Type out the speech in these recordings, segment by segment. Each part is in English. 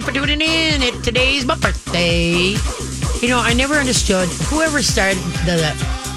for tuning in. It, today's my birthday. You know, I never understood whoever started the, the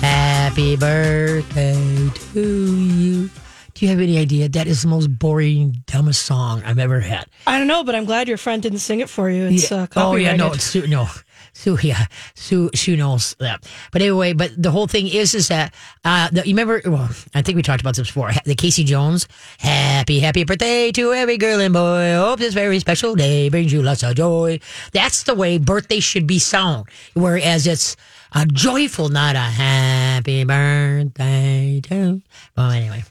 Happy Birthday to you. Do you have any idea? That is the most boring, dumbest song I've ever had. I don't know, but I'm glad your friend didn't sing it for you. It's uh, oh yeah, no, it's no, Sue, yeah, Sue, Sue knows that. But anyway, but the whole thing is, is that uh, the, you remember? Well, I think we talked about this before. The Casey Jones, happy, happy birthday to every girl and boy. Hope this very special day brings you lots of joy. That's the way birthday should be sung. Whereas it's a joyful, not a happy birthday to. Well, anyway.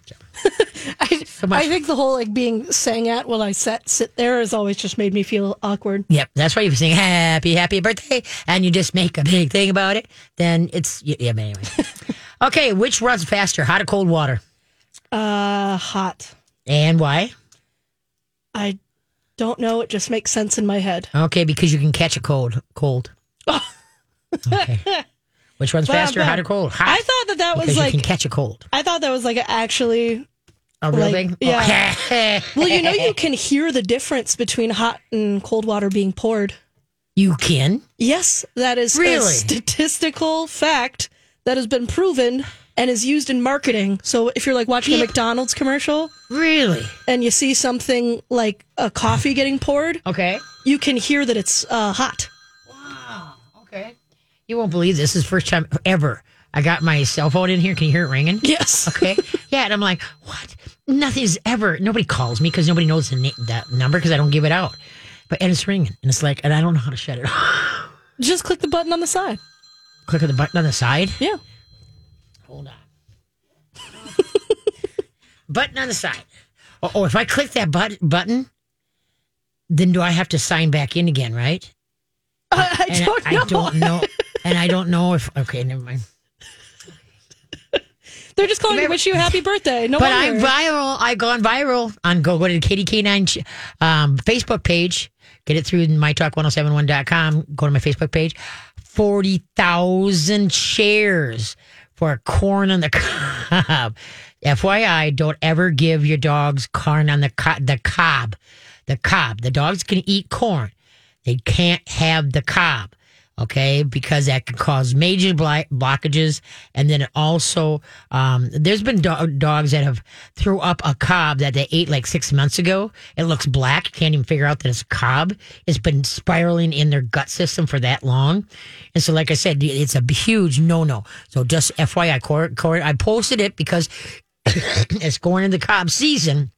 I, much. I think the whole like being sang at while I sat sit there has always just made me feel awkward. Yep, that's why you sing happy, happy birthday, and you just make a big thing about it. Then it's yeah. But anyway, okay. Which runs faster, hot or cold water, Uh, hot. and why? I don't know. It just makes sense in my head. Okay, because you can catch a cold. Cold. Okay. Which runs faster, hot or cold? Hot. I thought that that was because like you can catch a cold. I thought that was like actually. A real like, thing. yeah. Well, you know, you can hear the difference between hot and cold water being poured. you can. Yes, that is a Really? statistical fact that has been proven and is used in marketing. So if you're like watching a Yeah. McDonald's commercial Really? and you see something like a coffee getting poured, Okay. you can hear that it's uh, hot. Wow. Okay. You won't believe this. This is the first time ever I got my cell phone in here. Can you hear it ringing? Yes. Okay. Yeah, and I'm like, what? Nothing's ever. Nobody calls me because nobody knows the na- that number because I don't give it out. But and it's ringing, and it's like, and I don't know how to shut it off. Just click the button on the side. Click on the button on the side. Yeah. Hold on. button on the side. Oh, oh, if I click that but- button, then do I have to sign back in again? Right? I, I don't. I don't know. and I don't know if. Okay, never mind. They're just calling to wish you a happy birthday. No But wonder. I'm viral. I've gone viral on go go to the KDK9 um, Facebook page. Get it through mytalk1071.com. Go to my Facebook page. 40,000 shares for corn on the cob. FYI, don't ever give your dogs corn on the co- the cob. The cob. The dogs can eat corn. They can't have the cob. Okay, because that can cause major blockages, and then also um, there's been do- dogs that have threw up a cob that they ate like six months ago. It looks black, can't even figure out that it's a cob. It's been spiraling in their gut system for that long, and so like I said, it's a huge no no. So just FYI, Corey, Corey, I posted it because it's going into cob season.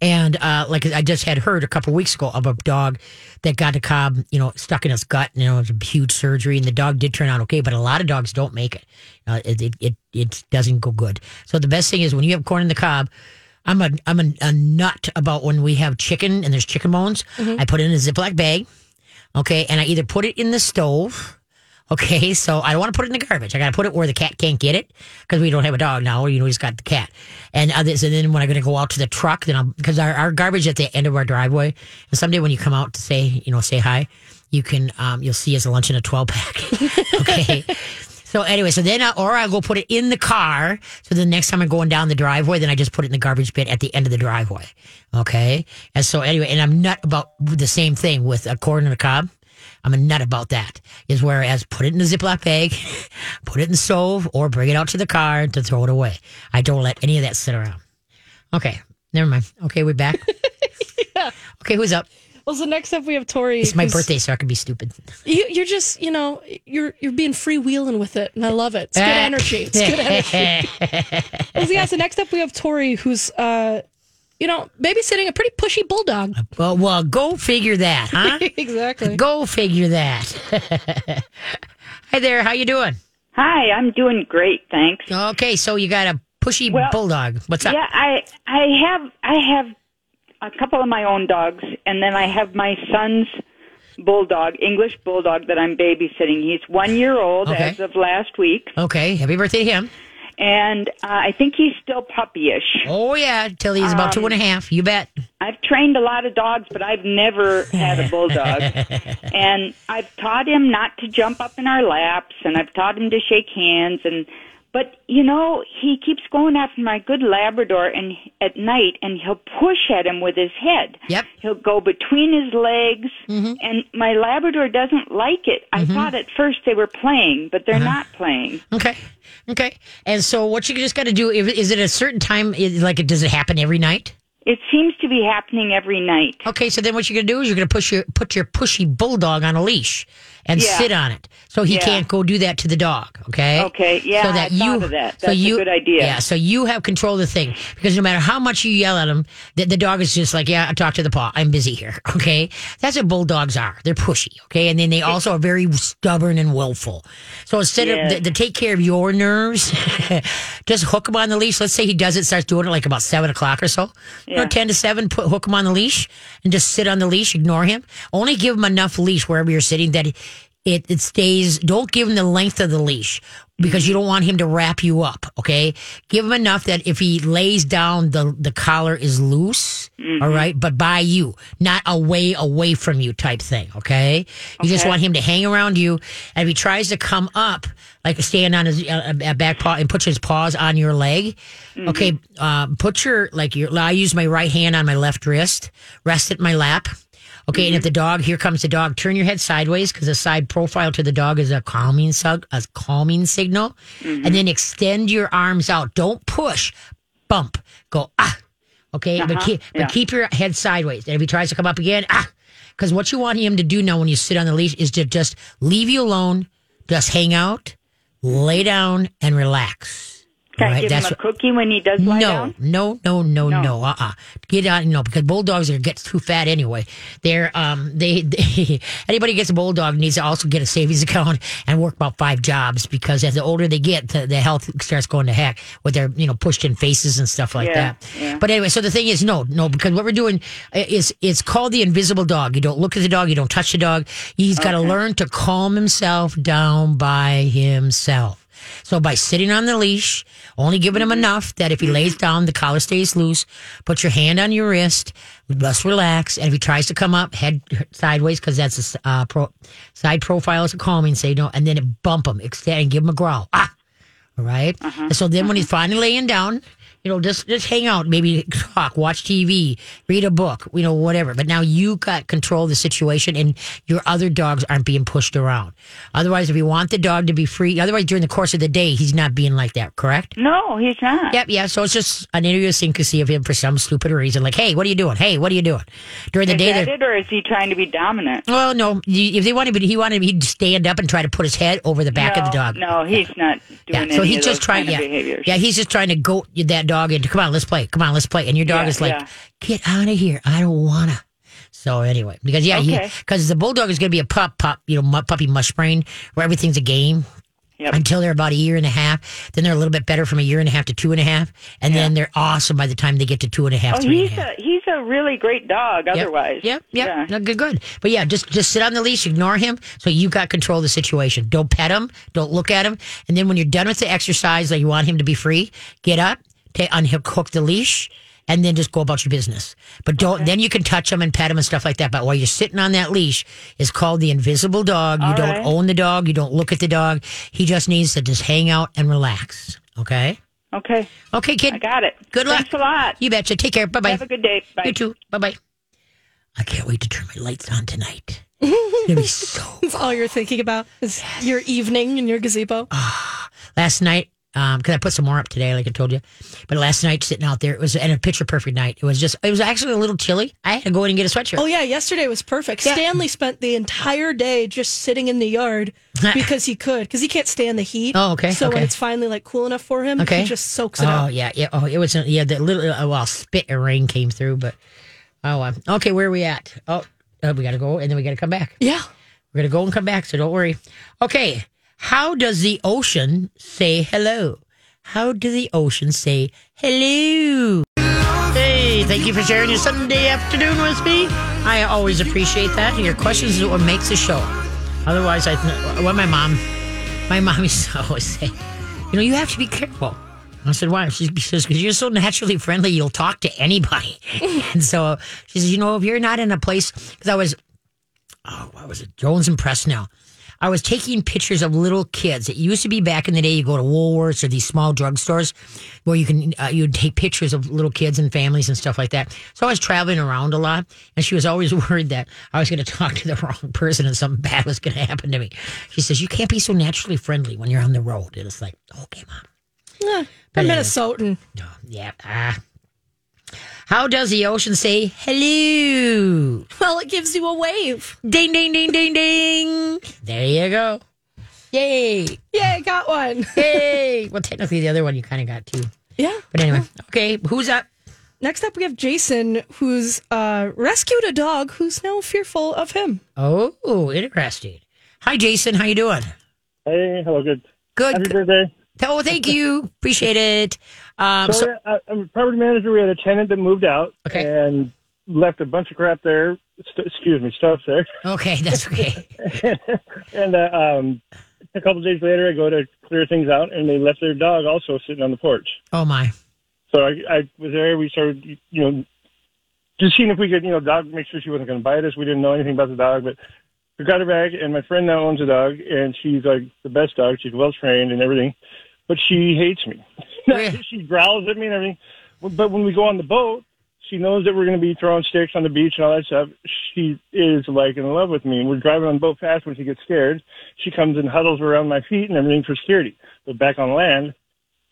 And uh, like I just had heard a couple weeks ago of a dog that got a cob, you know, stuck in his gut. You know, it was a huge surgery, and the dog did turn out okay. But a lot of dogs don't make it. Uh, it, it it it doesn't go good. So the best thing is when you have corn in the cob. I'm a I'm a, a nut about when we have chicken and there's chicken bones. I put it in a Ziploc bag, okay, and I either put it in the stove. Okay, so I don't want to put it in the garbage. I got to put it where the cat can't get it because we don't have a dog now. You know, he's got the cat. And others, and then when I'm going to go out to the truck, then I'll because our, our garbage at the end of our driveway. And someday when you come out to say, you know, say hi, you can um, you'll see us a lunch in a twelve pack. okay. So anyway, so then, I, or I'll go put it in the car. So the next time I'm going down the driveway, then I just put it in the garbage bin at the end of the driveway. Okay. And so anyway, and I'm not about the same thing with a corn and a cob. I'm a nut about that. Is whereas put it in a Ziploc bag, put it in the stove, or bring it out to the car to throw it away. I don't let any of that sit around. Okay, never mind. Okay, we're back. Okay, who's up? well, so next up we have Tori. It's my birthday, so I can be stupid. You, you're just, you know, you're you're being freewheeling with it, and I love it. It's good energy. It's good energy. Well, yeah, so next up we have Tori, who's, uh, you know, babysitting a pretty pushy bulldog. well, well, go figure that, huh? exactly. Go figure that. Hi there, how you doing? Hi, I'm doing great, thanks. Okay, so you got a pushy Well, bulldog. What's up? Yeah, I I have I have a couple of my own dogs, and then I have my son's bulldog, English bulldog, that I'm babysitting. He's one year old Okay. as of last week, Okay, happy birthday to him. And uh, I think he's still puppyish. Oh yeah, till he's about two and Um, a half. You bet. I've trained a lot of dogs, but I've never had a bulldog. and I've taught him not to jump up in our laps, and I've taught him to shake hands, and But you know, he keeps going after my good Labrador, and at night, and he'll push at him with his head. Yep. He'll go between his legs, Mm-hmm. and my Labrador doesn't like it. I thought at first they were playing, but they're Uh-huh. not playing. Okay. Okay. And so what you just got to do is it a certain time? Like, does it happen every night? It seems to be happening every night. Okay. So then what you're gonna do is you're gonna push your put your pushy bulldog on a leash and Yeah. sit on it, so he Yeah. can't go do that to the dog. Okay. Okay, yeah, So that I you, that. So That's a you, good idea. Yeah. So you have control of the thing because no matter how much you yell at him, the, the dog is just like, yeah, talk to the paw. I'm busy here. Okay. That's what bulldogs are. They're pushy. Okay. And then they also are very stubborn and willful. So instead Yes. of to, to take care of your nerves, just hook him on the leash. Let's say he does it, starts doing it like about seven o'clock or so. You know, Yeah. ten to seven. Put hook him on the leash and just sit on the leash. Ignore him. Only give him enough leash wherever you're sitting that it, it stays. Don't give him the length of the leash because you don't want him to wrap you up. Okay, give him enough that if he lays down, the the collar is loose. all right, but by you, not away away from you type thing. Okay, you just want him to hang around you, and if he tries to come up, like stand on his uh, uh, back paw and put his paws on your leg. Okay, um, put your like your. I use my right hand on my left wrist, rest it in my lap. Okay, and if the dog, here comes the dog, turn your head sideways because the side profile to the dog is a calming sug, a calming signal, and then extend your arms out. Don't push, bump, go ah. Okay, but keep but keep your head sideways. And if he tries to come up again, ah, because what you want him to do now when you sit on the leash is to just leave you alone, just hang out, lay down, and relax. Can All I right, give him a what- cookie when he does lie no, down? no, no, no, No. no, uh, uh Get out, no, because bulldogs are get too fat anyway. They're um, they, they anybody gets a bulldog needs to also get a savings account and work about five jobs because as the older they get, the, the health starts going to heck with their you know pushed in faces and stuff like Yeah, that. yeah. But anyway, so the thing is, no, no, because what we're doing is it's called the invisible dog. You don't look at the dog, you don't touch the dog. He's got to learn to calm himself down by himself. So by sitting on the leash, only giving him enough that if he lays down, the collar stays loose. Put your hand on your wrist, just relax. And if he tries to come up, head sideways because that's a uh, pro, side profile is a calming signal, and then it bump him, extend, and give him a growl. Ah, all right? And so then when he's finally laying down, you know, just just hang out, maybe talk, watch TV, read a book, you know, whatever. But now you got control of the situation, and your other dogs aren't being pushed around. Otherwise, if you want the dog to be free, otherwise during the course of the day, he's not being like that. Correct? No, he's not. Yep, yeah. So it's just an idiosyncrasy of him for some stupid reason. Like, hey, what are you doing? Hey, what are you doing? During the Is day, that it, or is he trying to be dominant? well, no. If they wanted, he wanted, he'd stand up and try to put his head over the back no, of the dog. No, he's not doing Yeah, so he's just trying. Yeah, behaviors. yeah, he's just trying to goat that dog into. Come on, let's play. Come on, let's play. And your dog Yeah, is like, yeah. get out of here. I don't wanna. So anyway, because yeah, Okay. because the bulldog is going to be a pup, pup, you know, mu- puppy mush brain, where everything's a game Yep. until they're about a year and a half. Then they're a little bit better from a year and a half to two and a half, and then they're awesome by the time they get to two and a half, Oh, he's a a he's a really great dog. Yep. Otherwise, Yep, yep. Yeah. No, good, good. But yeah, just just sit on the leash, ignore him, so you got control of the situation. Don't pet him, don't look at him, and then when you're done with the exercise, like you want him to be free, get up, take unhook the leash, and then just go about your business. But don't. Then you can touch him and pet him and stuff like that. But while you're sitting on that leash, is called the invisible dog. You All don't right. own the dog. You don't look at the dog. He just needs to just hang out and relax. Okay. Okay, Okay, kid. I got it. Good luck. Thanks a lot. You betcha. Take care. Bye bye. Have a good day. Bye. You too. Bye bye. I can't wait to turn my lights on tonight. Gonna be so. That's all you're thinking about is your evening in your gazebo. Ah, last night, um, because I put some more up today, like I told you. But last night, sitting out there, it was and a picture perfect night. It was just, it was actually a little chilly. I had to go in and get a sweatshirt. Oh yeah, yesterday was perfect. Yeah. Stanley spent the entire day just sitting in the yard because he could, because he can't stand the heat. Oh, okay, So when it's finally like cool enough for him, Okay. he just soaks it Oh up. Oh yeah, yeah. Oh, it was yeah. The little uh, well, spit and rain came through, but oh, um, okay. Where are we at? Oh, uh, we got to go and then we got to come back. Yeah. We're gonna go and come back, so don't worry. Okay, how does the ocean say hello? How does the ocean say hello? Hey, thank you for sharing your Sunday afternoon with me. I always appreciate that. Your questions is what makes the show. Otherwise, I what my mom, my mom used to always say, you know, you have to be careful. I said, why? She says, because you're so naturally friendly, you'll talk to anybody. and so she says, you know, if you're not in a place, because I was oh, what was it? Jones and Presnell. I was taking pictures of little kids. It used to be back in the day, you go to Woolworths or these small drugstores where you can uh, you'd take pictures of little kids and families and stuff like that. So I was traveling around a lot, and she was always worried that I was going to talk to the wrong person and something bad was going to happen to me. She says, "You can't be so naturally friendly when you're on the road." And it's like, okay, mom. Yeah, But I'm. Minnesotan. No, yeah. Ah. How does the ocean say hello? Well, it gives you a wave. Ding, ding, ding, ding, ding. There you go. Yay. Yeah, I got one. Yay. well, technically, the other one you kind of got too. Yeah. But anyway, okay. Who's up? Next up, we have Jason, who's uh, rescued a dog who's now fearful of him. Oh, interesting. Hi, Jason. How you doing? Hey, hello, good. Good. Happy birthday. Oh, thank you. Appreciate it. Um, So, so, I, I'm a property manager. We had a tenant that moved out Okay. and left a bunch of crap there. St- excuse me, stuff there. okay, that's okay. and uh, um, a couple days later, I go to clear things out, and they left their dog also sitting on the porch. Oh my. So I, I was there. We started, you know, just seeing if we could, you know, dog make sure she wasn't going to bite us. We didn't know anything about the dog, but we got her back. And my friend now owns a dog, and she's like the best dog. She's well trained and everything, but she hates me. She growls at me and everything. But when we go on the boat, she knows that we're going to be throwing sticks on the beach and all that stuff. She is like in love with me. And we're driving on the boat fast when she gets scared. She comes and huddles around my feet and everything for security. But back on land,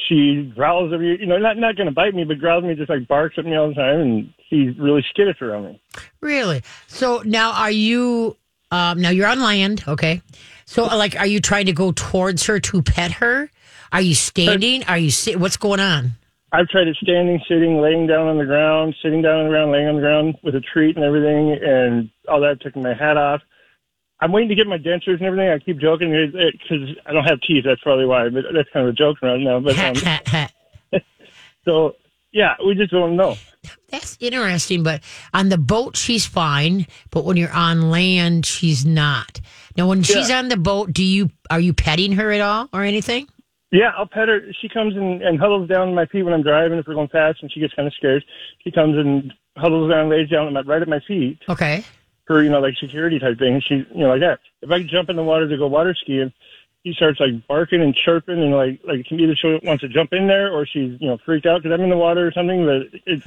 she growls at me, you know, not not going to bite me, but growls at me, just like barks at me all the time, and she's really skittish around me. Really? So now are you um now you're on land, okay? So like are you trying to go towards her to pet her? Are you standing? Are you sit what's going on? I've tried it standing, sitting, laying down on the ground, sitting down on the ground, laying on the ground with a treat and everything, and all that, taking my hat off. I'm waiting to get my dentures and everything. I keep joking because I don't have teeth. That's probably why, but that's kind of a joke right now. But um, so, yeah, we just don't know. That's interesting, but on the boat she's fine, but when you're on land she's not. Now when she's on the boat, do you are you petting her at all or anything? Yeah, I'll pet her. She comes and, and huddles down on my feet when I'm driving. If we're going fast, and she gets kind of scared, she comes and huddles down, lays down at my, right at my feet Okay. for you know like security type thing. She you know like that. If I jump in the water to go water skiing, he starts like barking and chirping and like like can either she wants to jump in there or she's you know freaked out because I'm in the water or something. But it's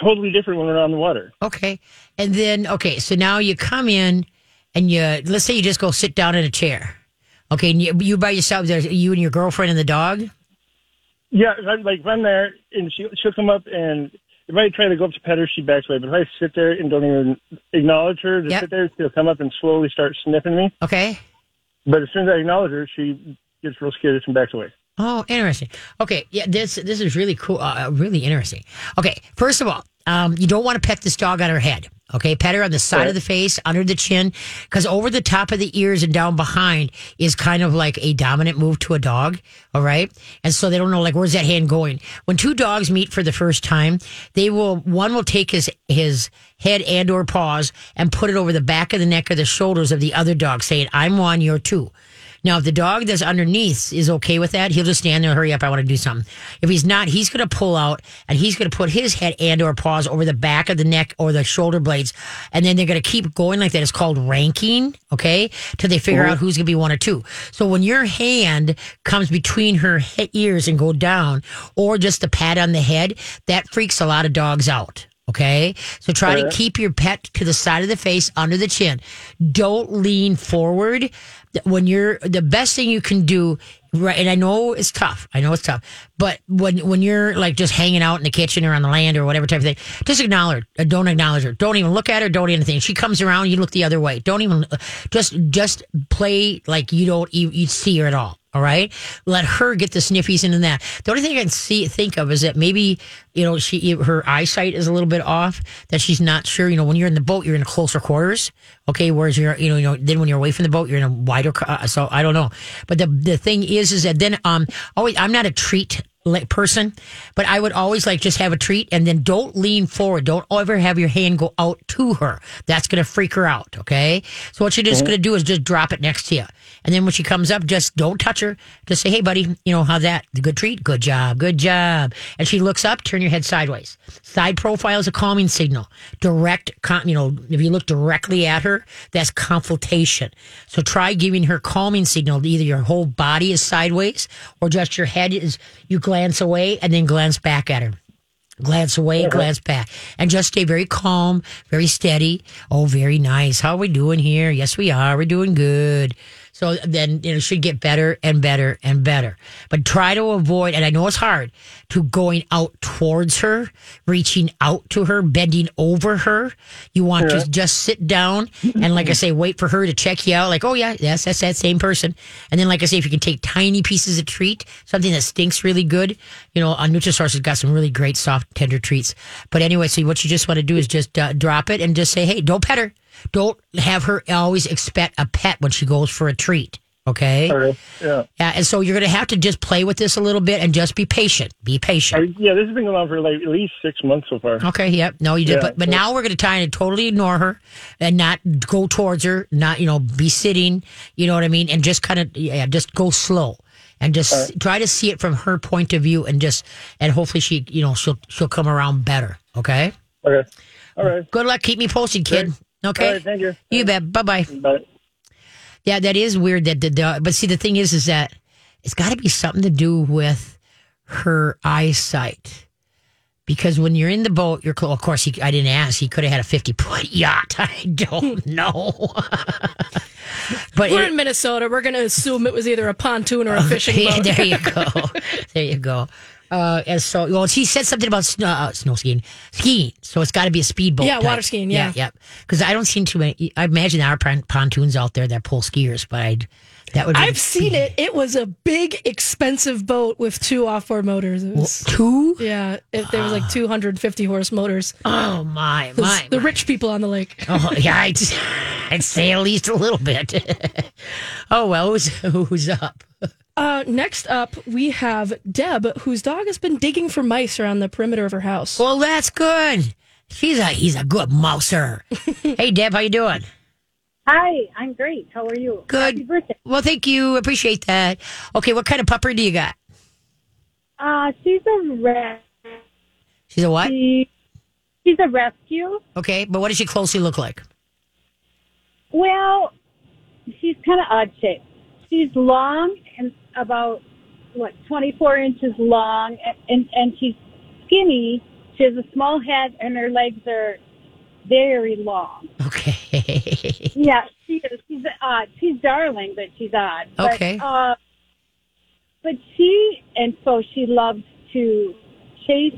totally different when we're on the water. Okay. And then okay, so now you come in and you let's say you just go sit down in a chair. Okay, and you, you by yourself there's you and your girlfriend and the dog? Yeah, I'm, like if I'm there and she she'll come up and if I try to go up to pet her, she backs away. But if I sit there and don't even acknowledge her, just Yep. sit there, she'll come up and slowly start sniffing me. Okay. But as soon as I acknowledge her, she gets real scared and backs away. Oh, interesting. Okay, yeah, this this is really cool. Uh, really interesting. Okay, first of all, um, you don't want to pet this dog on her head. Okay, pet her on the side of the face, under the chin, because over the top of the ears and down behind is kind of like a dominant move to a dog. All right, and so they don't know like where's that hand going. When two dogs meet for the first time, they will one will take his his head and or paws and put it over the back of the neck or the shoulders of the other dog, saying, "I'm one, you're two. Now, if the dog that's underneath is okay with that, he'll just stand there, hurry up, I want to do something. If he's not, he's going to pull out and he's going to put his head and or paws over the back of the neck or the shoulder blades. And then they're going to keep going like that. It's called ranking, okay? Till they figure out who's going to be one or two. So when your hand comes between her ears and go down or just the pat on the head, that freaks a lot of dogs out. Okay. So try to keep your pet to the side of the face, under the chin. Don't lean forward. When you're, the best thing you can do, right, and I know it's tough. I know it's tough. But when, when you're like just hanging out in the kitchen or on the land or whatever type of thing, just acknowledge her. Uh, Don't acknowledge her. Don't even look at her. Don't anything. She comes around, you look the other way. Don't even, just, just play like you don't, you, you see her at all. All right. Let her get the sniffies into that. The only thing I can see, think of is that maybe, you know, she, her eyesight is a little bit off, that she's not sure. You know, when you're in the boat, you're in closer quarters. Okay. Whereas you're, you know, you know, then when you're away from the boat, you're in a wider, uh, so I don't know. But the, the thing is, is that then, um, always, I'm not a treat person, but I would always like just have a treat and then don't lean forward. Don't ever have your hand go out to her. That's going to freak her out. Okay. So what you're just mm-hmm. going to do is just drop it next to you. And then when she comes up, just don't touch her. Just say, Hey buddy, you know, how's that? The good treat? Good job. Good job. And she looks up, turn your head sideways. Side profile is a calming signal. Direct, con- you know, if you look directly at her, that's consultation. So try giving her calming signal. Either your whole body is sideways or just your head is, you glance away and then glance back at her. Glance away, glance back, and just stay very calm, very steady. Oh, very nice. How are we doing here? Yes, we are. We're doing good. So then you know, it should get better and better and better. But try to avoid, and I know it's hard, to going out towards her, reaching out to her, bending over her. You want to just sit down and, like I say, wait for her to check you out. Like, oh yeah, yes, that's that same person. And then, like I say, if you can take tiny pieces of treat, something that stinks really good, you know, on Nutrisource has got some really great soft, tender treats. But anyway, so what you just want to do is just uh, drop it and just say, hey, don't pet her. Don't have her always expect a pet when she goes for a treat. Okay. Okay. Yeah. Yeah, and so you're going to have to just play with this a little bit and just be patient. Be I, patient. yeah, this has been going on for like at least six months so far. Okay. Yep. No, you did. Yeah, but but so- now we're going to try and totally ignore her and not go towards her. Not you know be sitting. You know what I mean? And just kind of yeah, just go slow and just try to see it from her point of view and just and hopefully she you know she'll she'll come around better. Okay. Okay. All right. Good luck. Keep me posted, kid. Okay. All right, thank you. You bet. Bye bye. Bye. Yeah, that is weird. That the dog, but see, the thing is, is that it's got to be something to do with her eyesight. Because when you're in the boat, you're clo- of course. He, I didn't ask. He could have had a fifty foot yacht. I don't know. but We're it- in Minnesota. We're going to assume it was either a pontoon or a fishing boat. there you go. there you go. Uh, and so, well, he said something about snow, uh, snow skiing, skiing. So it's got to be a speedboat. Yeah, type. water skiing, yeah. yeah, Because I don't see too many. I imagine there are pon- pontoons out there that pull skiers, but I'd, that would. Be I've seen it. It was a big, expensive boat with two off-board motors. It was, two. yeah, it, there was like 250 horse motors. Oh my, The- my, the my. rich people on the lake. Oh yeah, I'd, I'd say at least a little bit. oh well, who's who's up? Uh, next up, we have Deb, whose dog has been digging for mice around the perimeter of her house. Well, that's good. He's a he's a good mouser. hey Deb, how you doing? Hi, I'm great. How are you? Good. Happy birthday. Well, thank you. Appreciate that. Okay, what kind of pupper do you got? Uh, she's a res- She's a what? She's a rescue. Okay, but what does she closely look like? Well, she's kind of odd shaped. She's long and about what 24 inches long, and, and she's skinny. She has a small head, and her legs are very long. Okay. Yeah, she is. She's odd. She's darling, but she's odd. But, Okay. Uh, but she, and so she loves to chase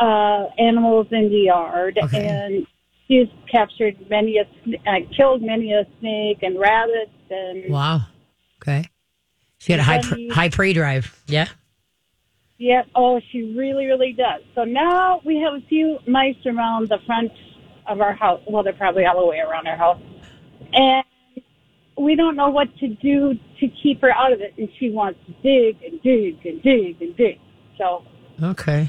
uh, animals in the yard, Okay. and she's captured many a, uh, killed many a snake and rabbits, and wow. Okay. She had a high pr- high prey drive. Yeah. yeah, oh, she really, really does. So now we have a few mice around the front of our house. Well, they're probably all the way around our house, and we don't know what to do to keep her out of it, and she wants to dig and dig and dig and dig. So Okay.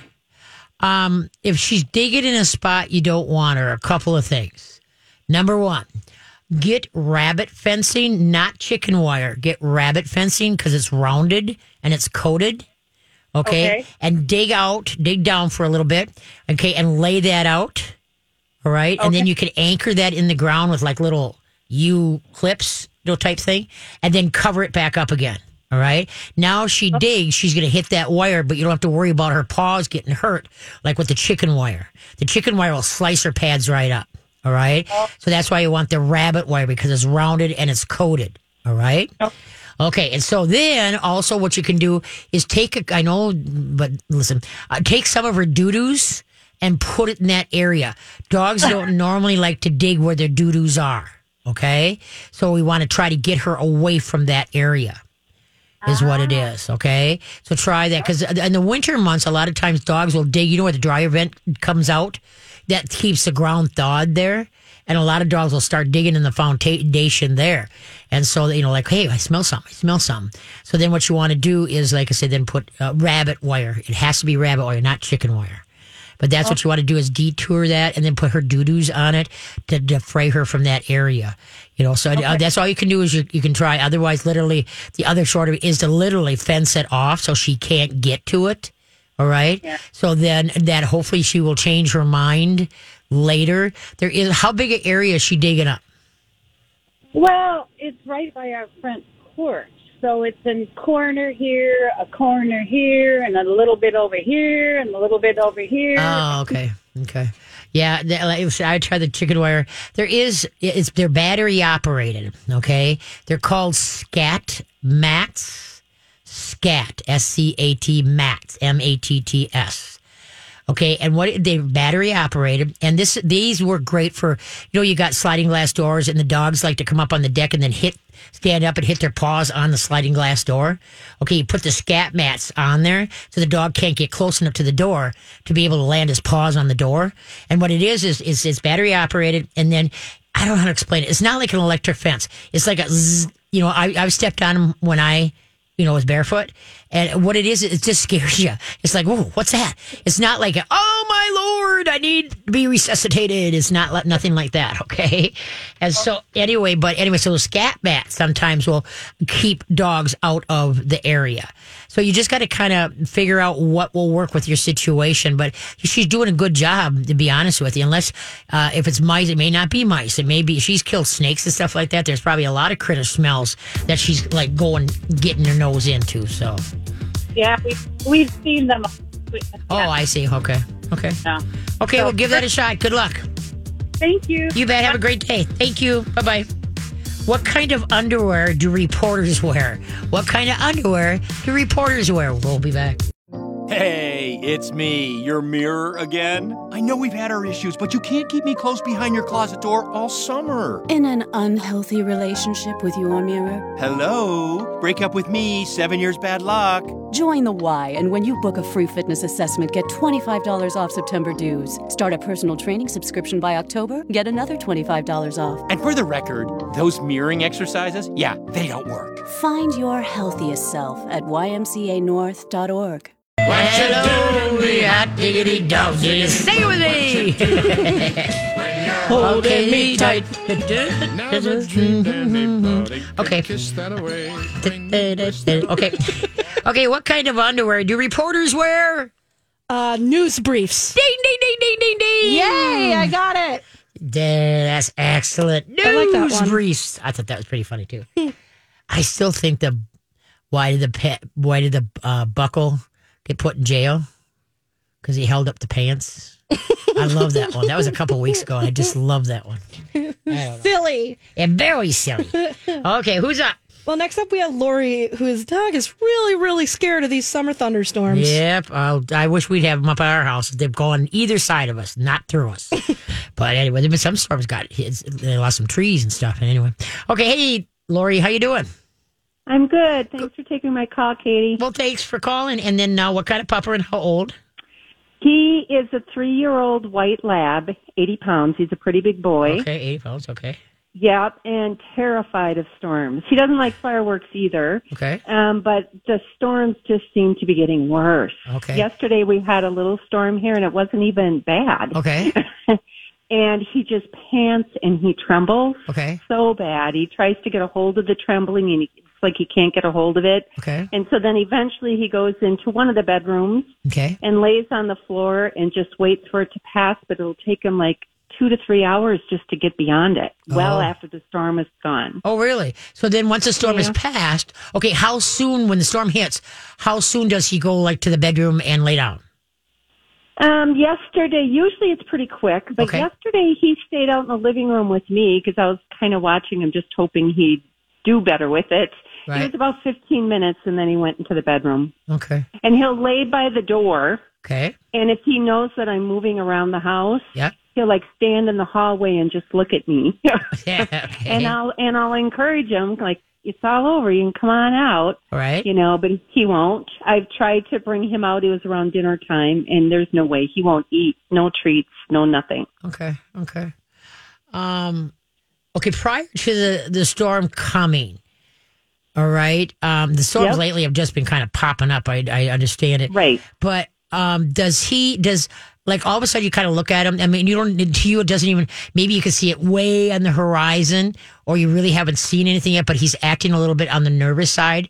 Um, if she's digging in a spot you don't want her, a couple of things. Number one, get rabbit fencing, not chicken wire. Get rabbit fencing because it's rounded and it's coated. Okay? Okay. And dig out, dig down for a little bit. Okay. And lay that out. All right. And then you can anchor that in the ground with like little U clips, you know, type thing, and then cover it back up again. All right. Now she digs, she's going to hit that wire, but you don't have to worry about her paws getting hurt like with the chicken wire. The chicken wire will slice her pads right up. All right. So that's why you want the rabbit wire because it's rounded and it's coated. All right. Okay, and so then also what you can do is take a, I know, but listen, uh, take some of her doo-doos and put it in that area. Dogs don't normally like to dig where their doo-doos are. Okay, so we want to try to get her away from that area. Is what it is. Okay, so try that because in the winter months, a lot of times dogs will dig. You know where the dryer vent comes out. That keeps the ground thawed there. And a lot of dogs will start digging in the foundation there. And so, you know, like, hey, I smell something. I smell something. So then what you want to do is, like I said, then put uh, rabbit wire. It has to be rabbit wire, not chicken wire. But that's what you want to do is detour that and then put her doo-doos on it to defray her from that area. You know, so uh, that's all you can do is you, you can try. Otherwise, literally, the other short of it is to literally fence it off so she can't get to it. All right. So then that hopefully she will change her mind later. There is how big an area is she digging up? Well, it's right by our front porch. So it's a corner here, a corner here, and a little bit over here, and a little bit over here. Oh, okay, okay, yeah. I I tried the chicken wire. There is, it's they're battery operated. Okay, they're called Scat mats. Scat, S C A T mats, M A T T S. Okay, and what they battery operated, and this these were great for you know you got sliding glass doors, and the dogs like to come up on the deck and then hit stand up and hit their paws on the sliding glass door. Okay, you put the scat mats on there so the dog can't get close enough to the door to be able to land his paws on the door. And what it is is is it's battery operated, and then I don't know how to explain it. It's not like an electric fence. It's like a zzz, you know I I've stepped on them when I you know, was barefoot. And what it is, it just scares you. It's like, whoa, what's that? It's not like, oh my lord, I need to be resuscitated. It's not nothing like that. Okay. And so anyway, but anyway, so scat mats sometimes will keep dogs out of the area. So you just got to kind of figure out what will work with your situation. But she's doing a good job, to be honest with you. Unless uh, if it's mice, it may not be mice. It may be she's killed snakes and stuff like that. There's probably a lot of critter smells that she's like going getting her nose into. So Yeah, we've, we've seen them. oh, I see. Okay, okay, Yeah. okay. Well, give that a shot. Good luck. Thank you. You bet. Have a great day. Thank you. Bye bye. What kind of underwear do reporters wear? What kind of underwear do reporters wear? We'll be back. Hey, it's me, your mirror again. I know we've had our issues, but you can't keep me close behind your closet door all summer. In an unhealthy relationship with your mirror? Hello? Break up with me, seven years bad luck. Join the Y, and when you book a free fitness assessment, get $25 off September dues. Start a personal training subscription by October, get another $25 off. And for the record, those mirroring exercises, yeah, they don't work. Find your healthiest self at ymcanorth.org. What you do to me, hot diggity dog? Do you sing it with me? Holding me tight. Okay. Okay. Okay, what kind of underwear do reporters wear? Uh, news briefs. Ding, ding, ding, ding, ding, ding. Yay, I got it. That's excellent. News I like that one. briefs. I thought that was pretty funny too. I still think the why did the pet why did the uh, buckle get put in jail? Because he held up the pants. I love that one. That was a couple weeks ago. and I just love that one. Silly. And very silly. Okay, who's up? Well, next up we have Lori, whose dog is really, really scared of these summer thunderstorms. Yep. I'll, I wish we'd have them up at our house. They've gone either side of us, not through us. but anyway, there been some storms got hit. They lost some trees and stuff. And anyway, okay. Hey, Lori, how you doing? I'm good. Thanks for taking my call, Katie. Well, thanks for calling. And then now, what kind of pupper and how old? He is a three-year-old white lab, 80 pounds. He's a pretty big boy. Okay, 80 pounds. Okay. Yep, and terrified of storms. He doesn't like fireworks either. Okay. Um, but the storms just seem to be getting worse. Okay. Yesterday we had a little storm here, and it wasn't even bad. Okay. and he just pants and he trembles Okay. so bad. He tries to get a hold of the trembling, and it's like he can't get a hold of it. Okay. And so then eventually he goes into one of the bedrooms Okay. and lays on the floor and just waits for it to pass, but it'll take him like two to three hours just to get beyond it, well Oh. after the storm is gone. Oh, really? So then once the storm is passed, okay, how soon, when the storm hits, how soon does he go like to the bedroom and lay down? Um, yesterday, usually it's pretty quick, but Okay. yesterday he stayed out in the living room with me because I was kind of watching him, just hoping he'd do better with it. It was about 15 minutes and then he went into the bedroom. Okay. And he'll lay by the door. Okay. And if he knows that I'm moving around the house, Yep. he'll like stand in the hallway and just look at me. Yeah. Okay. and I'll and I'll encourage him like it's all over. You can come on out. Right. You know, but he won't. I've tried to bring him out. It was around dinner time, and there's no way he won't eat. No treats, no nothing. Okay. Okay. Um, okay. Prior to the, the storm coming, all right. Um, the storms Yep. lately have just been kind of popping up. I, I understand it. Right. But um, does he, does, like all of a sudden you kind of look at him. I mean, you don't, to you, it doesn't even, maybe you can see it way on the horizon or you really haven't seen anything yet, but he's acting a little bit on the nervous side.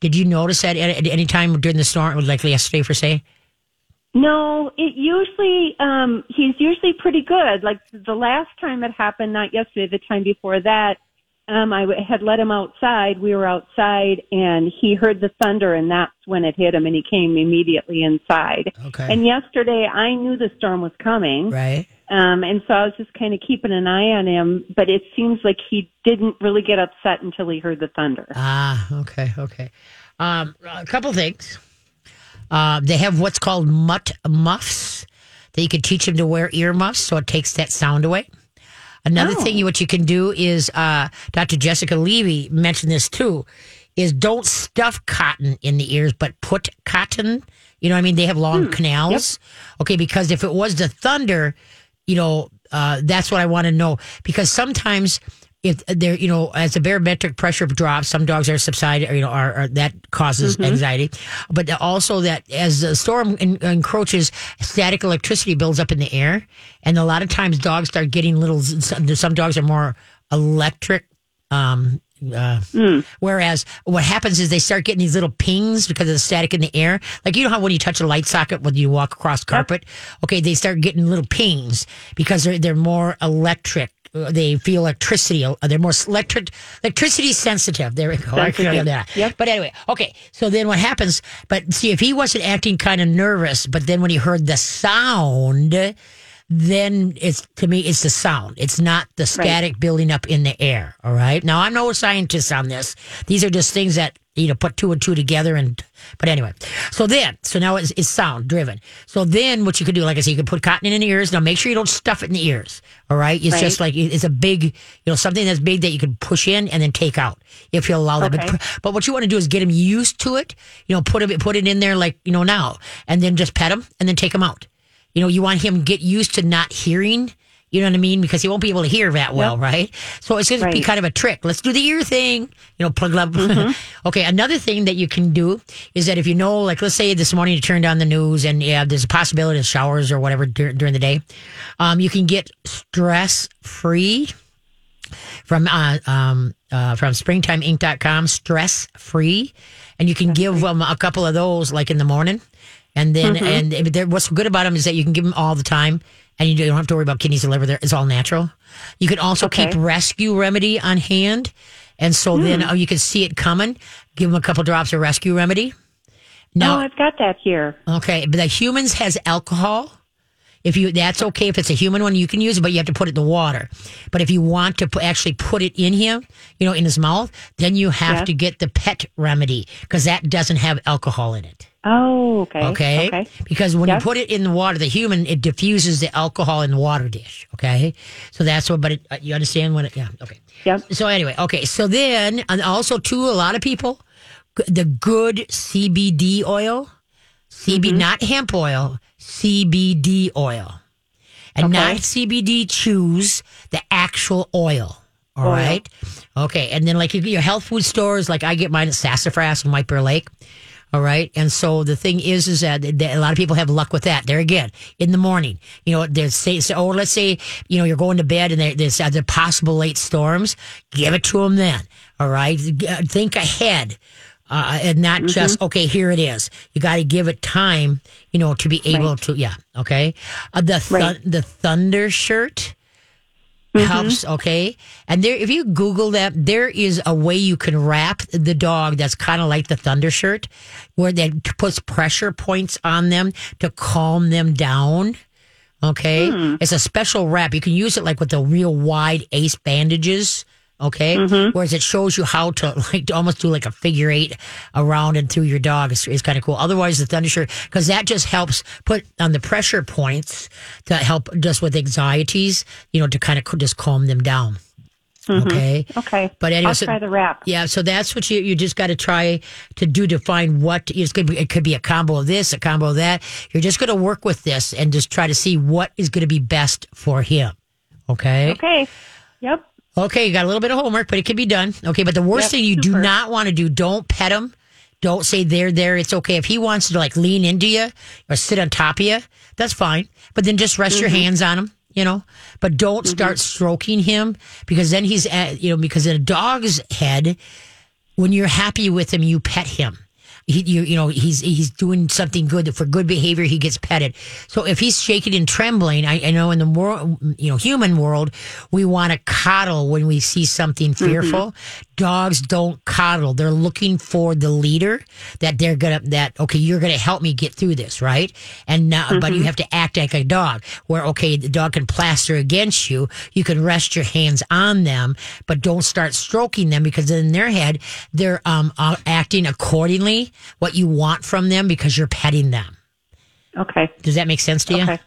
Did you notice that at, at any time during the storm, like yesterday for say? No, it usually um he's usually pretty good. Like the last time it happened, not yesterday, the time before that, um I had let him outside. We were outside and he heard the thunder and that's when it hit him and he came immediately inside. Okay. And yesterday I knew the storm was coming. Right. Um and so I was just kind of keeping an eye on him, but it seems like he didn't really get upset until he heard the thunder. Ah, okay, okay. Um, a couple things. Uh, they have what's called mutt muffs that you can teach them to wear ear muffs, so it takes that sound away. Another Oh. thing what you can do is, uh, Dr. Jessica Levy mentioned this too, is don't stuff cotton in the ears, but put cotton. You know what I mean? They have long Hmm. canals. Okay, because if it was the thunder, you know, uh, that's what I want to know. Because sometimes if they're, you know, as the barometric pressure drops, some dogs are subside, or, you know, are, are that causes Mm-hmm. anxiety. But also that as the storm en- encroaches, static electricity builds up in the air, and a lot of times dogs start getting little. Some, some dogs are more electric. Um, uh, Whereas what happens is they start getting these little pings because of the static in the air. Like you know how when you touch a light socket when you walk across carpet, okay, they start getting little pings because they're they're more electric. They feel electricity. uh, They're more electric electricity sensitive. There we go. Feel that. Yep. But anyway, okay. So then what happens? But see, if he wasn't acting kind of nervous, but then when he heard the sound, then it's to me it's the sound. It's not the static building up in the air all right? Now i'm no scientist on this. These are just things that you know put two and two together and but anyway. So then so now it's, it's sound driven. So then what you could do like i said you can put cotton in the ears. Now make sure you don't stuff it in the ears all right? It's just like it's a big you know something that's big that you can push in and then take out if you allow that Okay. but, but what you want to do is get them used to it you know put it put it in there like you know now and then just pet them and then take them out you know, you want him get used to not hearing. You know what I mean? Because he won't be able to hear that well, right? So it's going to be kind of a trick. Let's do the ear thing. You know, plug up. okay. Another thing that you can do is that if you know, like, let's say this morning you turned on the news and yeah, there's a possibility of showers or whatever dur- during the day, um, you can get stress free from uh, um, uh, from springtimeinc.com, stress free. And you can give them a couple of those like in the morning. And then, mm-hmm. and if they're- what's good about them is that you can give them all the time and you don't have to worry about kidneys and liver. There, It's all natural. You can also keep rescue remedy on hand. And so then hmm. oh, you can see it coming. Give them a couple drops of rescue remedy. No, oh, I've got that here. Okay, but the humans has alcohol. If you, that's okay. If it's a human one, you can use it, but you have to put it in the water. But if you want to actually put it in him, you know, in his mouth, then you have Yeah. to get the pet remedy because that doesn't have alcohol in it. Oh, okay. Okay. Okay. Because when you put it in the water, the human, it diffuses the alcohol in the water dish. Okay. So that's what, but it, uh, you understand when it, yeah. Okay. Yep. So anyway, okay. So then, and also too, a lot of people, the good CBD oil, CB, Mm-hmm. not hemp oil, CBD oil, and Okay. not CBD chews, the actual oil. All Oil. right. Okay. And then like your health food stores, like I get mine at Sassafras and White Bear Lake. All right. And so the thing is, is that, a lot of people have luck with that. There again, in the morning, you know, there's say, so, oh, let's say, you know, you're going to bed and there's the possible late storms. Give it to them then. All right. Uh, Think ahead. Uh, and not just okay. Here it is. You got to give it time, you know, to be able to. Yeah, okay. Uh, the th- Right. the thunder shirt helps. Mm-hmm. Okay, and there, if you Google that, there is a way you can wrap the dog that's kind of like the thunder shirt, where that puts pressure points on them to calm them down. Okay, hmm. it's a special wrap. You can use it like with the real wide ace bandages. Okay, mm-hmm. whereas it shows you how to like to almost do like a figure eight around and through your dog is, is kind of cool. Otherwise, the thunder shirt because that just helps put on the pressure points to help just with anxieties, you know, to kind of just calm them down. Mm-hmm. Okay. Okay. But anyway, I'll so- try the wrap. Yeah, so that's what you you just got to try to do to find what it's going to be. It could be a combo of this, a combo of that. You're just going to work with this and just try to see what is going to be best for him. Okay. Okay. Yep. Okay, you got a little bit of homework, but it can be done. Okay, but the worst Yep, thing you do not want to do, don't pet him. Don't say they're there. It's okay. If he wants to like lean into you or sit on top of you, that's fine. But then just rest your Mm-hmm. hands on him, you know. But don't start stroking him because then he's at, you know, because in a dog's head, when you're happy with him, you pet him. He, you, you know, he's he's doing something good for good behavior. He gets petted. So if he's shaking and trembling, I, I know in the world, you know, human world, we want to coddle when we see something fearful. Dogs don't coddle. They're looking for the leader that they're gonna that okay, you're gonna help me get through this, right? And now, but you have to act like a dog. Where okay, the dog can plaster against you. You can rest your hands on them, but don't start stroking them because in their head they're um uh, acting accordingly what you want from them because you're petting them. Okay. Does that make sense to you? Okay.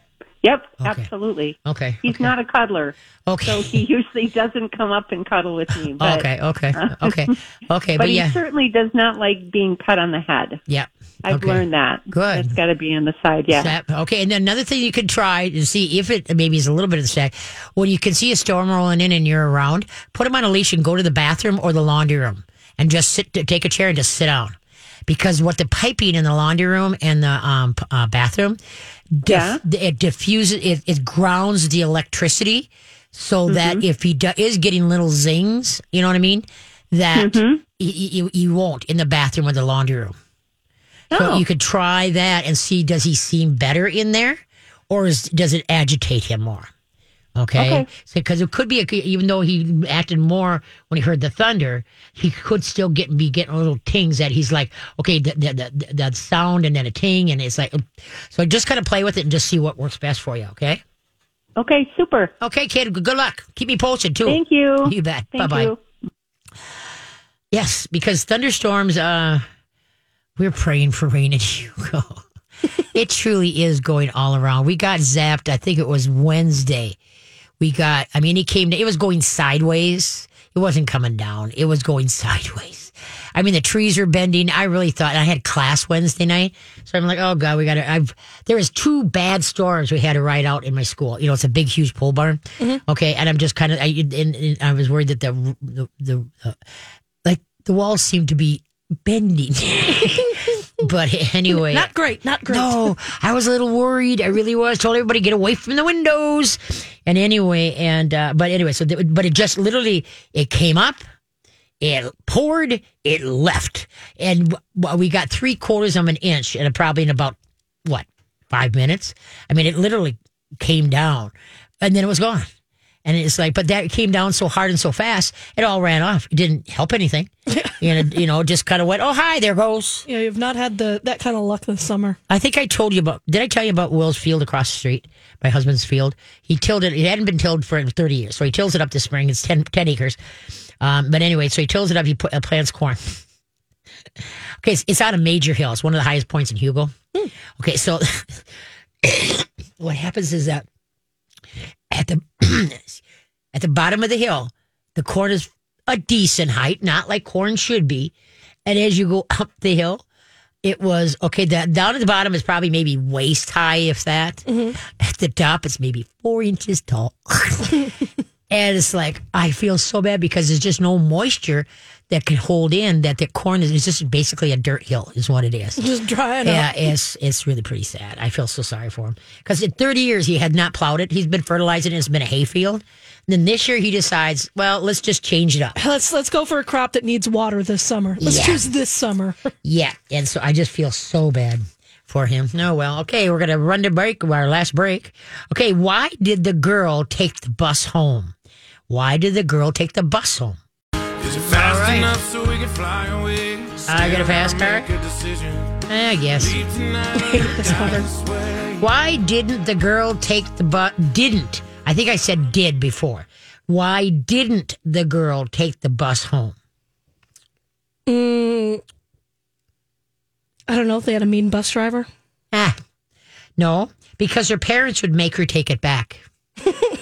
Yep. Okay. Absolutely. Okay. He's okay. not a cuddler, okay. so he usually doesn't come up and cuddle with me. But, okay. Okay. Okay. Okay. But, But, he certainly does not like being pet on the head. Yeah. I've okay. learned that. Good. It's got to be on the side. Yeah. That- okay, and then another thing you could try to see if it maybe is a little bit of the stack. When you can see a storm rolling in and you're around, put him on a leash and go to the bathroom or the laundry room and just sit, take a chair and just sit down. Because what the piping in the laundry room and the um, uh, bathroom, Yeah. it diffuses, it, it grounds the electricity so Mm-hmm. that if he do, is getting little zings, you know what I mean, that Mm-hmm. he, he, he won't in the bathroom or the laundry room. So Oh. you could try that and see does he seem better in there or is, does it agitate him more? Okay. Okay. Because it could be, a, even though he acted more when he heard the thunder, he could still get be getting little tings that he's like, okay, the, the, the, the sound and then a ting. And it's like, so just kind of play with it and just see what works best for you. Okay. Okay. Super. Okay, kid. Good luck. Keep me posted too. Thank you. You bet. Bye bye. Yes, because thunderstorms, uh, we're praying for rain in Hugo. it truly is going all around. We got zapped, I think it was Wednesday. We got, I mean, it came, it was going sideways. It wasn't coming down, it was going sideways. I mean, the trees are bending. I really thought, and I had class Wednesday night. So I'm like, oh God, we got to, I've, there was two bad storms we had to ride out in my school. You know, it's a big, huge pole barn. Okay. And I'm just kind of, I, and, and I was worried that the, the, the, uh, like the walls seemed to be bending. but anyway, Not great. Not great. no, I was a little worried. I really was. Told everybody get away from the windows. And anyway, and uh, but anyway, so th- but it just literally it came up, it poured, it left, and w- we got three quarters of an inch, and probably in about what five minutes. I mean, it literally came down, and then it was gone. And it's like, but that came down so hard and so fast, it all ran off. It didn't help anything. and, it, you know, just kind of went, oh, hi, there goes. Yeah, you've not had the that kind of luck this summer. I think I told you about. Did I tell you about Will's field across the street? My husband's field. He tilled it. It hadn't been tilled for thirty years, so he tills it up this spring. It's 10, 10 acres. Um, but anyway, so he tills it up. He put, uh, plants corn. okay, it's, it's on a major hill. It's one of the highest points in Hugo. Okay, so what happens is that at the at the bottom of the hill, the corn is a decent height, not like corn should be. And as you go up the hill, it was okay. Down at the bottom is probably maybe waist high, if that. Mm-hmm. At the top, it's maybe four inches tall. and it's like, I feel so bad because there's just no moisture that can hold in that the corn is it's just basically a dirt hill, is what it is. Just drying Yeah, up. it's it's really pretty sad. I feel so sorry for him because in 30 years he had not plowed it. He's been fertilizing it. It's been a hayfield. And then this year he decides, well, let's just change it up. Let's let's go for a crop that needs water this summer. Let's Yeah. choose this summer. Yeah, and so I just feel so bad for him. No, well, okay, we're gonna run to break, our last break. Okay, why did the girl take the bus home? Why did the girl take the bus home? Is it fast All right. enough so we can fly away? I get a fast car? Make a. I guess. Leave tonight. this way. Why didn't the girl take the bus? Didn't. I think I said did before. Why didn't the girl take the bus home? Mm, I don't know if they had a mean bus driver. Ah, no, because her parents would make her take it back.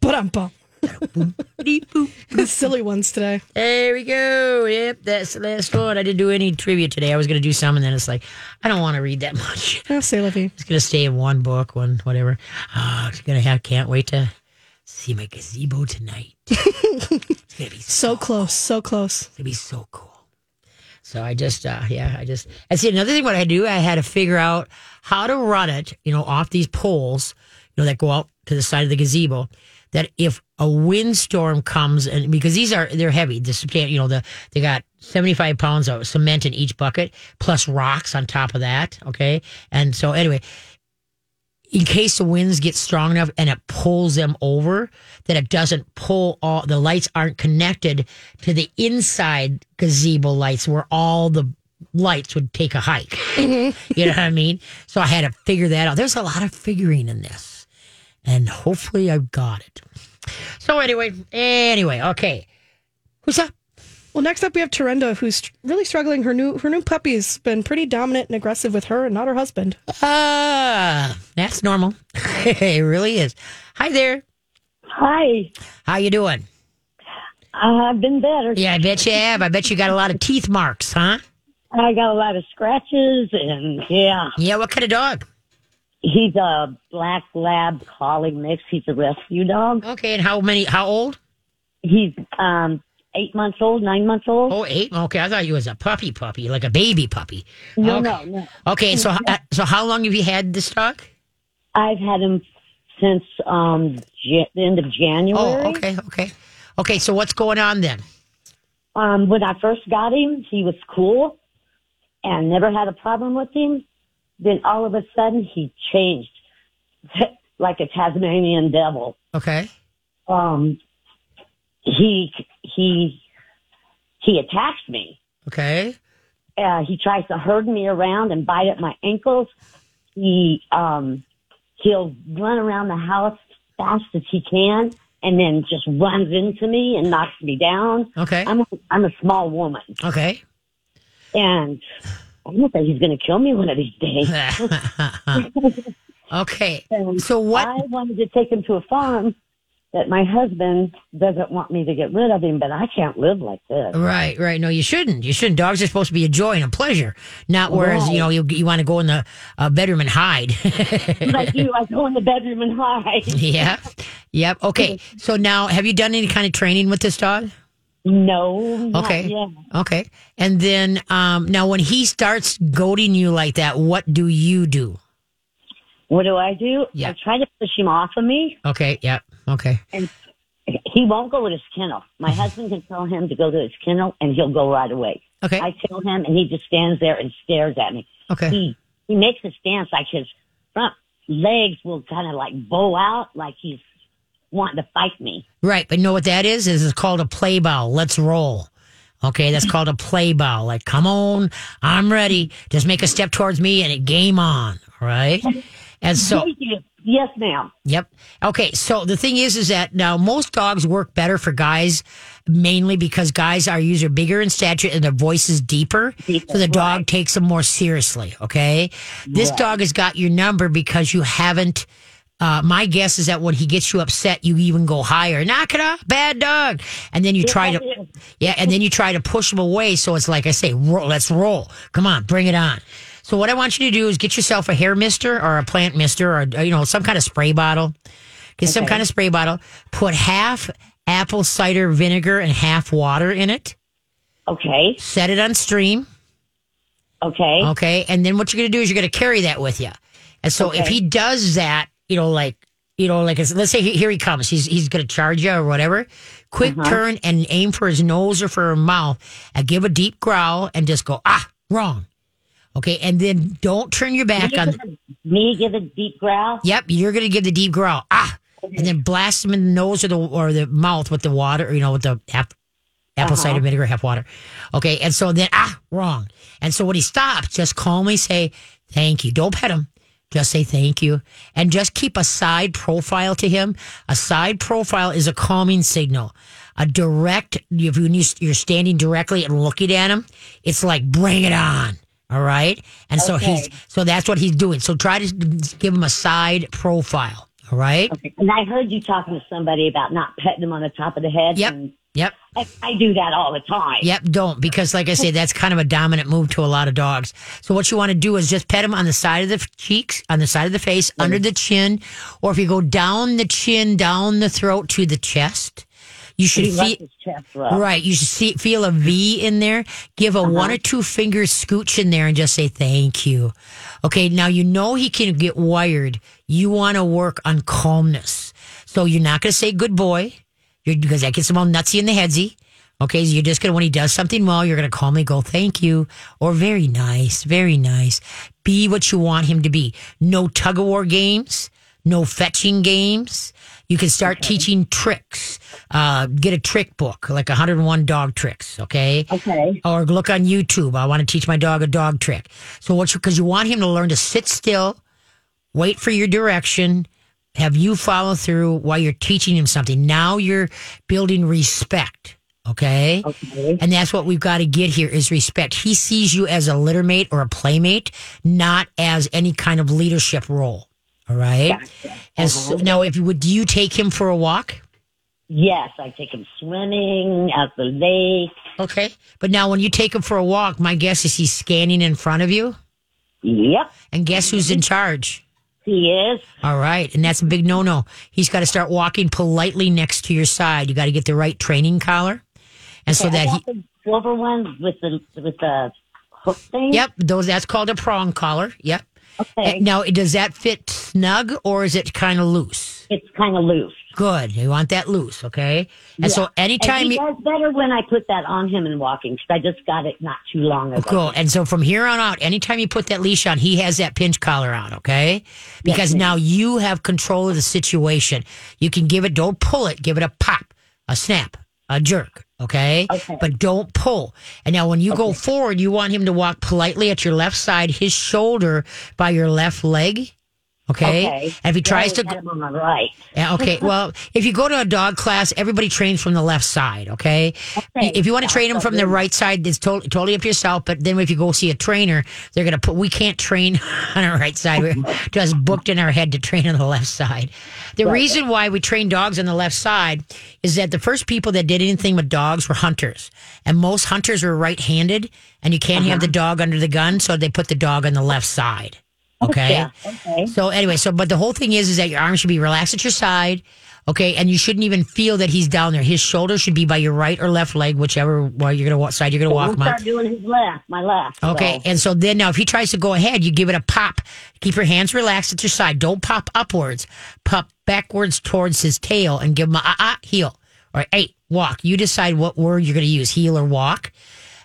But I'm bum. The silly ones today. There we go. Yep, that's the last one. I didn't do any trivia today. I was going to do some, and then it's like, I don't want to read that much. Oh, say, Livy. It's going to stay in one book, one whatever. Oh, it's going to have. Can't wait to see my gazebo tonight. it's going to be So close, so close. It's gonna be so cool. So I just, uh, yeah, I just. And see, another thing, what I do, I had to figure out how to run it, you know, off these poles, you know, that go out to the side of the gazebo. That if a windstorm comes, and because these are they're heavy, the you know, the they got seventy five pounds of cement in each bucket plus rocks on top of that. Okay, and so anyway, in case the winds get strong enough and it pulls them over, that it doesn't pull all the lights aren't connected to the inside gazebo lights where all the lights would take a hike. Mm-hmm. you know what I mean? So I had to figure that out. There's a lot of figuring in this. And hopefully I've got it. So anyway, anyway, okay. Who's up? Well, next up we have Terenda, who's really struggling. Her new her new puppy's been pretty dominant and aggressive with her, and not her husband. Ah, that's normal. it really is. Hi there. Hi. How you doing? I've been better. Yeah, I bet you have. I bet you got a lot of teeth marks, huh? I got a lot of scratches and yeah. Yeah, what kind of dog? He's a black lab collie mix. He's a rescue dog. Okay, and how many? How old? He's um eight months old, nine months old. Oh, eight. Okay, I thought you was a puppy puppy, like a baby puppy. No, okay. no, no. Okay, so uh, so how long have you had this dog? I've had him since um the end of January. Oh, okay, okay, okay. So what's going on then? Um, when I first got him, he was cool and never had a problem with him. Then all of a sudden, he changed like a Tasmanian devil. Okay. Um, he he he attacks me. Okay. Uh, he tries to herd me around and bite at my ankles. He um he'll run around the house fast as he can and then just runs into me and knocks me down. Okay. I'm a, I'm a small woman Okay. and I don't think he's going to kill me one of these days. okay. And So what? I wanted to take him to a farm that my husband doesn't want me to get rid of him, but I can't live like this. Right, right. No, you shouldn't. You shouldn't. Dogs are supposed to be a joy and a pleasure, not whereas you know you you want to go in the uh, bedroom and hide. like you, I go in the bedroom and hide. yeah. Yep. Okay. So now, have you done any kind of training with this dog? No. Okay. Okay. And then um, now, when he starts goading you like that, what do you do? What do I do? Yeah. I try to push him off of me, Okay. Yep. Okay. and he won't go with his kennel. My husband can tell him to go to his kennel, and he'll go right away. Okay. I tell him, and he just stands there and stares at me. Okay. He he makes a stance like his front legs will kind of like bow out, like he's wanting to fight me. Right. But you know what that is? Is it's called a play bow. Let's roll. Okay. That's called a play bow. Like, come on, I'm ready. Just make a step towards me and it game on. Right, And so, Yes, ma'am. Yep. Okay. So the thing is, is that now most dogs work better for guys, mainly because guys are usually bigger in stature and their voice is deeper. Deeper, so the dog right. takes them more seriously. Okay. This Right. dog has got your number because you haven't. Uh, my guess is that when he gets you upset, you even go higher. Knock it off, bad dog. And then you try to, yeah, and then you try to push him away. So it's like I say, roll, let's roll. Come on, bring it on. So what I want you to do is get yourself a hair mister or a plant mister or you know some kind of spray bottle. Get some kind of spray bottle. Put half apple cider vinegar and half water in it. Okay. Set it on stream. Okay. Okay. And then what you're going to do is you're going to carry that with you. And so if he does that, you know, like, you know, like, let's say here he comes, he's, he's going to charge you or whatever. Quick Uh-huh. turn and aim for his nose or for his mouth and give a deep growl and just go, ah, wrong. Okay. And then don't turn your back Me on. me give a deep growl. Yep. You're going to give the deep growl, ah, and then blast him in the nose or the, or the mouth with the water, you know, with the half, apple Uh-huh. cider vinegar, half water. Okay. And so then, ah, wrong. And so when he stops, just calmly say, thank you. Don't pet him. Just say thank you. And just keep a side profile to him. A side profile is a calming signal. A direct, if you- you're standing directly and looking at him, it's like, bring it on. All right. And so he's, so that's what he's doing. So try to give him a side profile. All right. And I heard you talking to somebody about not petting him on the top of the head. Yep. and Yep. I, I do that all the time. Yep, don't because, like I say, that's kind of a dominant move to a lot of dogs. So what you want to do is just pet them on the side of the cheeks, on the side of the face, under the chin, or if you go down the chin, down the throat to the chest, you should He feel his chest right. You should see, feel a V in there. Give a one uh-huh. or two finger scooch in there and just say thank you. Okay, now you know he can get wired. You want to work on calmness. So you're not going to say good boy. You're, because that gets him all nutsy in the headsy. Okay, so you're just gonna when he does something well, you're gonna calmly go, "Thank you," or "Very nice, very nice." Be what you want him to be. No tug of war games, no fetching games. You can start teaching tricks. Uh, get a trick book, like 101 dog tricks. Okay. Okay. Or look on YouTube. I want to teach my dog a dog trick. So what? Because you want him to learn to sit still, wait for your direction, have you follow through while you're teaching him something. Now you're building respect. Okay? Okay. And that's what we've got to get here is respect. He sees you as a littermate or a playmate, not as any kind of leadership role. All right. And so, uh-huh. now, if you would, do you take him for a walk? Yes, I take him swimming at the lake. Okay. But now, when you take him for a walk, my guess is he's scanning in front of you. Yep, And guess who's in mm-hmm. charge? He is. All right. And that's a big no no. He's got to start walking politely next to your side. You got to get the right training collar. And so Okay, I that got he, the silver one with the with the hook thing. yep, those, that's called a prong collar. Yep. Okay. Now, does that fit snug or is it kind of loose? It's kind of loose. Good. You want that loose, okay? And so anytime and he you. does better when I put that on him and walking because I just got it not too long ago. Cool. And so from here on out, anytime you put that leash on, he has that pinch collar on, okay? Because now you have control of the situation. You can give it, don't pull it, give it a pop, a snap, a jerk, okay? Okay. But don't pull. And now when you go forward, you want him to walk politely at your left side, his shoulder by your left leg. Okay. Okay. If he tries to him on my right. Yeah, okay. Well, if you go to a dog class, everybody trains from the left side. Okay. Okay. If you want to train them from the right side, it's totally, totally up to yourself. But then if you go see a trainer, they're going to put, we can't train on our right side. We're just booked in our head to train on the left side. The reason why we train dogs on the left side is that the first people that did anything with dogs were hunters. And most hunters are right handed and you can't have the dog under the gun. So they put the dog on the left side. Okay. Yeah. Okay. So anyway, so but the whole thing is is that your arm should be relaxed at your side, okay, and you shouldn't even feel that he's down there. His shoulder should be by your right or left leg, whichever well, you're gonna walk side you're gonna walk We'll start doing his left, my left. Okay, so- and so then now if he tries to go ahead, you give it a pop. Keep your hands relaxed at your side. Don't pop upwards. Pop backwards towards his tail and give him a ah ah heel or hey walk. You decide what word you're gonna use, heel or walk.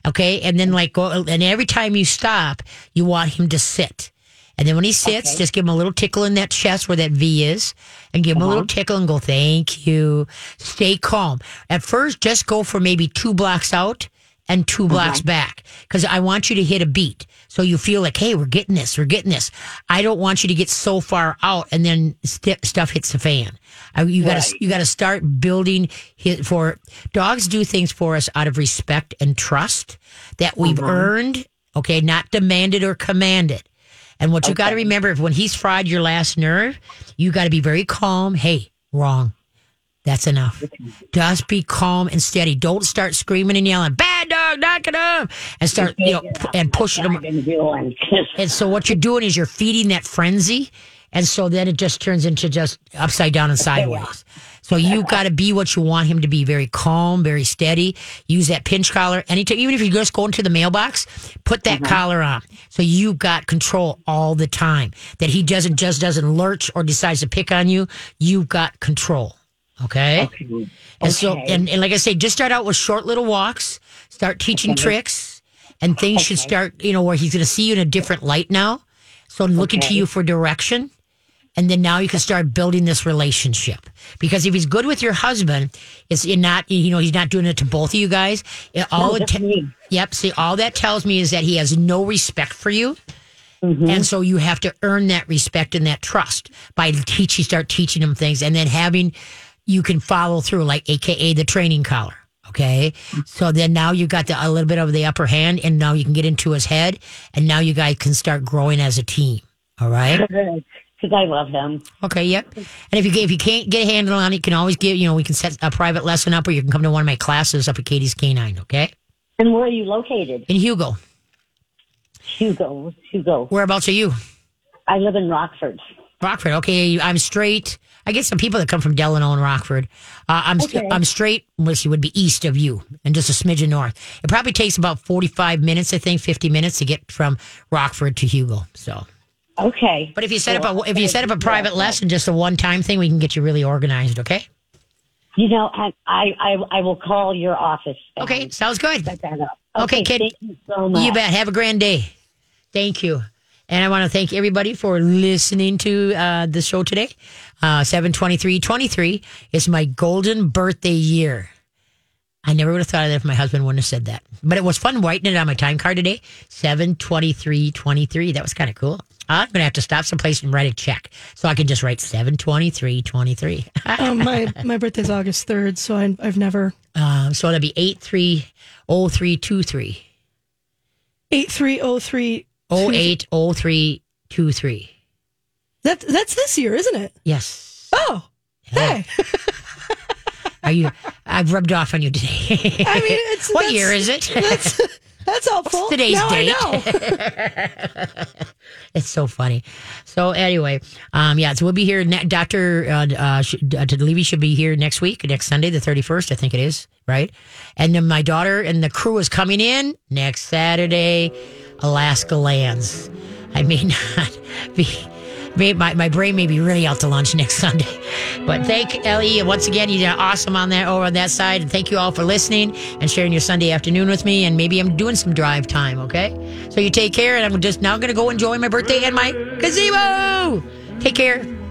Okay, and then like go and every time you stop, you want him to sit. And then when he sits, just give him a little tickle in that chest where that V is, and give him a little uh-huh. tickle and go, thank you. Stay calm. At first, just go for maybe two blocks out and two blocks back because I want you to hit a beat. So you feel like, hey, we're getting this, we're getting this. I don't want you to get so far out and then st- stuff hits the fan. I, you got to you got to start building hit for dogs do things for us out of respect and trust that we've uh-huh. earned. Okay, not demanded or commanded. And what you got to remember, if when he's fried your last nerve, you got to be very calm. Hey, wrong. That's enough. Just be calm and steady. Don't start screaming and yelling, "Bad dog, knock it up!" and start you know and pushing them. I've been doing. And so what you're doing is you're feeding that frenzy, and so then it just turns into just upside down and sideways. So you got to be what you want him to be. Very calm, very steady. Use that pinch collar. Anytime, even if you just go into the mailbox, put that mm-hmm. collar on. So you got control all the time. That he doesn't just doesn't lurch or decides to pick on you. You've got control. Okay. And so, and, and like I say, just start out with short little walks. Start teaching tricks, and things should start. You know, where he's going to see you in a different light now. So looking to you for direction, and then now you can start building this relationship. Because if he's good with your husband, it's not. You know, he's not doing it to both of you guys. It, all No, it te- me. Yep. See, all that tells me is that he has no respect for you. Mm-hmm. And so you have to earn that respect and that trust by teaching, start teaching him things and then having, you can follow through, like AKA the training collar. Okay. So then now you got the, a little bit of the upper hand and now you can get into his head and now you guys can start growing as a team. All right. Because I love him. Okay, yep. And if you if you can't get a handle on it, you can always give you know we can set a private lesson up, or you can come to one of my classes up at Katie's Canine. Okay, And where are you located? in Hugo. Hugo. Hugo. Whereabouts are you? I live in Rockford. Rockford. Okay, I'm straight. I get some people that come from Delano and Rockford. Uh, I'm Okay. I'm straight, which would be east of you, and just a smidgen north. It probably takes about 45 minutes, I think, 50 minutes to get from Rockford to Hugo. So, Okay. but if you set up a if you set up a private lesson, just a one time thing, we can get you really organized. Okay. You know, I I I, I will call your office. Okay, sounds good. Up. Okay, kid. Thank you so much. You bet. Have a grand day. Thank you. And I want to thank everybody for listening to uh, the show today. Uh, 72323 is my golden birthday year. I never would have thought of that if my husband wouldn't have said that. But it was fun writing it on my time card today. 72323. That was kind of cool. I'm going to have to stop someplace and write a check so I can just write 72323. Um, my my birthday's August third, so I, I've never um, so it'll be 830323. eight three oh three. 080323. That that's this year, isn't it? Yes. Oh, hey. Are you? I've rubbed off on you today. I mean, it's what year is it? That's that's helpful. today's now date? I know. it's so funny. So anyway, um, yeah, so we'll be here. Ne- Doctor uh, uh, sh- uh, Levy should be here next week, next Sunday, the thirty first, I think it is, right? And then my daughter and the crew is coming in next Saturday. Alaska lands. I may not be. My, my brain may be really out to lunch next Sunday. But thank Ellie once again. You did awesome on that over on that side. And thank you all for listening and sharing your Sunday afternoon with me. And maybe I'm doing some drive time, okay? So you take care. And I'm just now going to go enjoy my birthday and my gazebo. Take care.